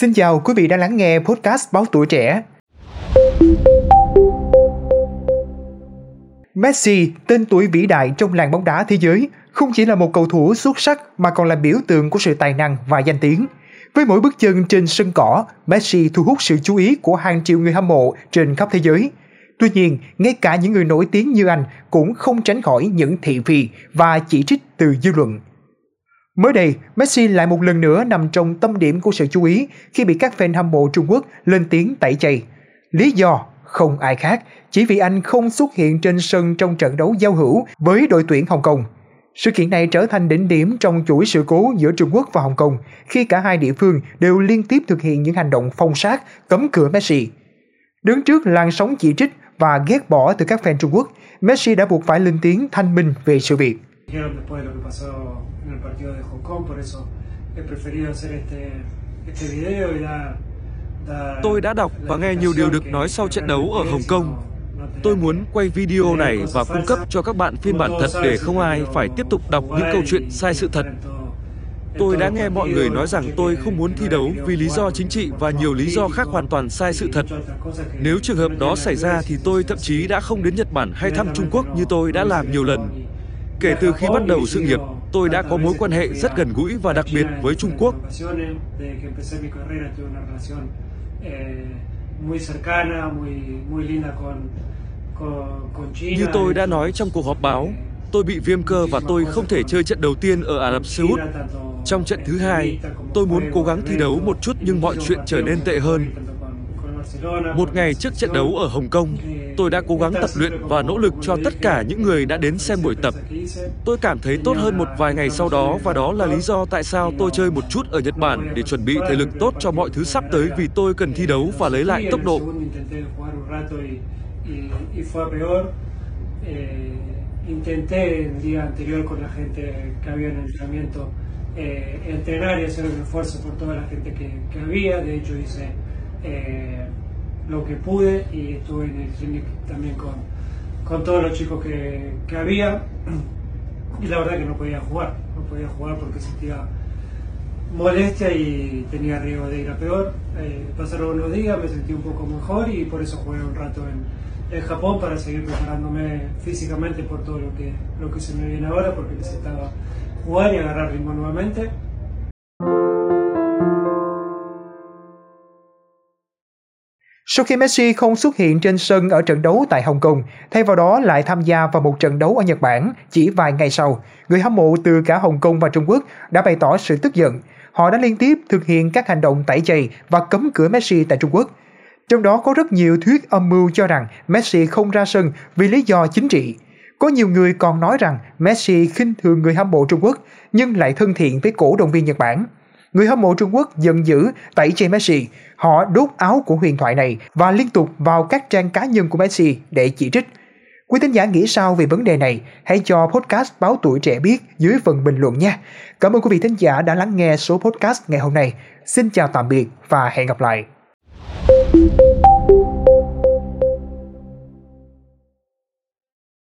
Xin chào quý vị đang lắng nghe podcast Báo Tuổi Trẻ. Messi, tên tuổi vĩ đại trong làng bóng đá thế giới, không chỉ là một cầu thủ xuất sắc mà còn là biểu tượng của sự tài năng và danh tiếng. Với mỗi bước chân trên sân cỏ, Messi thu hút sự chú ý của hàng triệu người hâm mộ trên khắp thế giới. Tuy nhiên, ngay cả những người nổi tiếng như anh cũng không tránh khỏi những thị phi và chỉ trích từ dư luận. Mới đây, Messi lại một lần nữa nằm trong tâm điểm của sự chú ý khi bị các fan hâm mộ Trung Quốc lên tiếng tẩy chay. Lý do không ai khác, chỉ vì anh không xuất hiện trên sân trong trận đấu giao hữu với đội tuyển Hồng Kông. Sự kiện này trở thành đỉnh điểm trong chuỗi sự cố giữa Trung Quốc và Hồng Kông khi cả hai địa phương đều liên tiếp thực hiện những hành động phong sát, cấm cửa Messi. Đứng trước làn sóng chỉ trích và ghét bỏ từ các fan Trung Quốc, Messi đã buộc phải lên tiếng thanh minh về sự việc después de lo que pasó en el partido de Hong Kong, por eso he preferido hacer este, este video y dar, dar Tôi đã đọc và nghe nhiều điều được nói sau trận đấu ở Hồng Kông. Tôi muốn quay video này và cung cấp cho các bạn phiên bản thật để không ai phải tiếp tục đọc những câu chuyện sai sự thật. Tôi đã nghe mọi người nói rằng tôi không muốn thi đấu vì lý do chính trị và nhiều lý do khác hoàn toàn sai sự thật. Nếu trường hợp đó xảy ra thì tôi thậm chí đã không đến Nhật Bản hay thăm Trung Quốc như tôi đã làm nhiều lần. Kể từ khi bắt đầu sự nghiệp, tôi đã có mối quan hệ rất gần gũi và đặc biệt với Trung Quốc. Như tôi đã nói trong cuộc họp báo, tôi bị viêm cơ và tôi không thể chơi trận đầu tiên ở Ả Rập Xê Út. Trong trận thứ hai, tôi muốn cố gắng thi đấu một chút nhưng mọi chuyện trở nên tệ hơn. Một ngày trước trận đấu ở Hồng Kông, tôi đã cố gắng tập luyện và nỗ lực cho tất cả những người đã đến xem buổi tập. Tôi cảm thấy tốt hơn một vài ngày sau đó và đó là lý do tại sao tôi chơi một chút ở Nhật Bản để chuẩn bị thể lực tốt cho mọi thứ sắp tới vì tôi cần thi đấu và lấy lại tốc độ. Intenté el día anterior con la gente que había en el entrenamiento eh, entrenar y hacer un esfuerzo por toda la gente que, que había. De hecho, hice eh, lo que pude y estuve en el clinic también con, con todos los chicos que, que había. Y la verdad que no podía jugar, no podía jugar porque sentía molestia y tenía riesgo de ir a peor. Eh, pasaron unos días, me sentí un poco mejor y por eso jugué un rato en, en Japón para seguir preparándome físicamente por todo lo que, lo que se me viene ahora porque necesitaba jugar y agarrar ritmo nuevamente. Sau khi Messi không xuất hiện trên sân ở trận đấu tại Hồng Kông, thay vào đó lại tham gia vào một trận đấu ở Nhật Bản chỉ vài ngày sau, người hâm mộ từ cả Hồng Kông và Trung Quốc đã bày tỏ sự tức giận. Họ đã liên tiếp thực hiện các hành động tẩy chay và cấm cửa Messi tại Trung Quốc. Trong đó có rất nhiều thuyết âm mưu cho rằng Messi không ra sân vì lý do chính trị. Có nhiều người còn nói rằng Messi khinh thường người hâm mộ Trung Quốc nhưng lại thân thiện với cổ động viên Nhật Bản. Người hâm mộ Trung Quốc giận dữ, tẩy chay Messi. Họ đốt áo của huyền thoại này và liên tục vào các trang cá nhân của Messi để chỉ trích. Quý thính giả nghĩ sao về vấn đề này? Hãy cho podcast Báo Tuổi Trẻ biết dưới phần bình luận nha. Cảm ơn quý vị thính giả đã lắng nghe số podcast ngày hôm nay. Xin chào tạm biệt và hẹn gặp lại.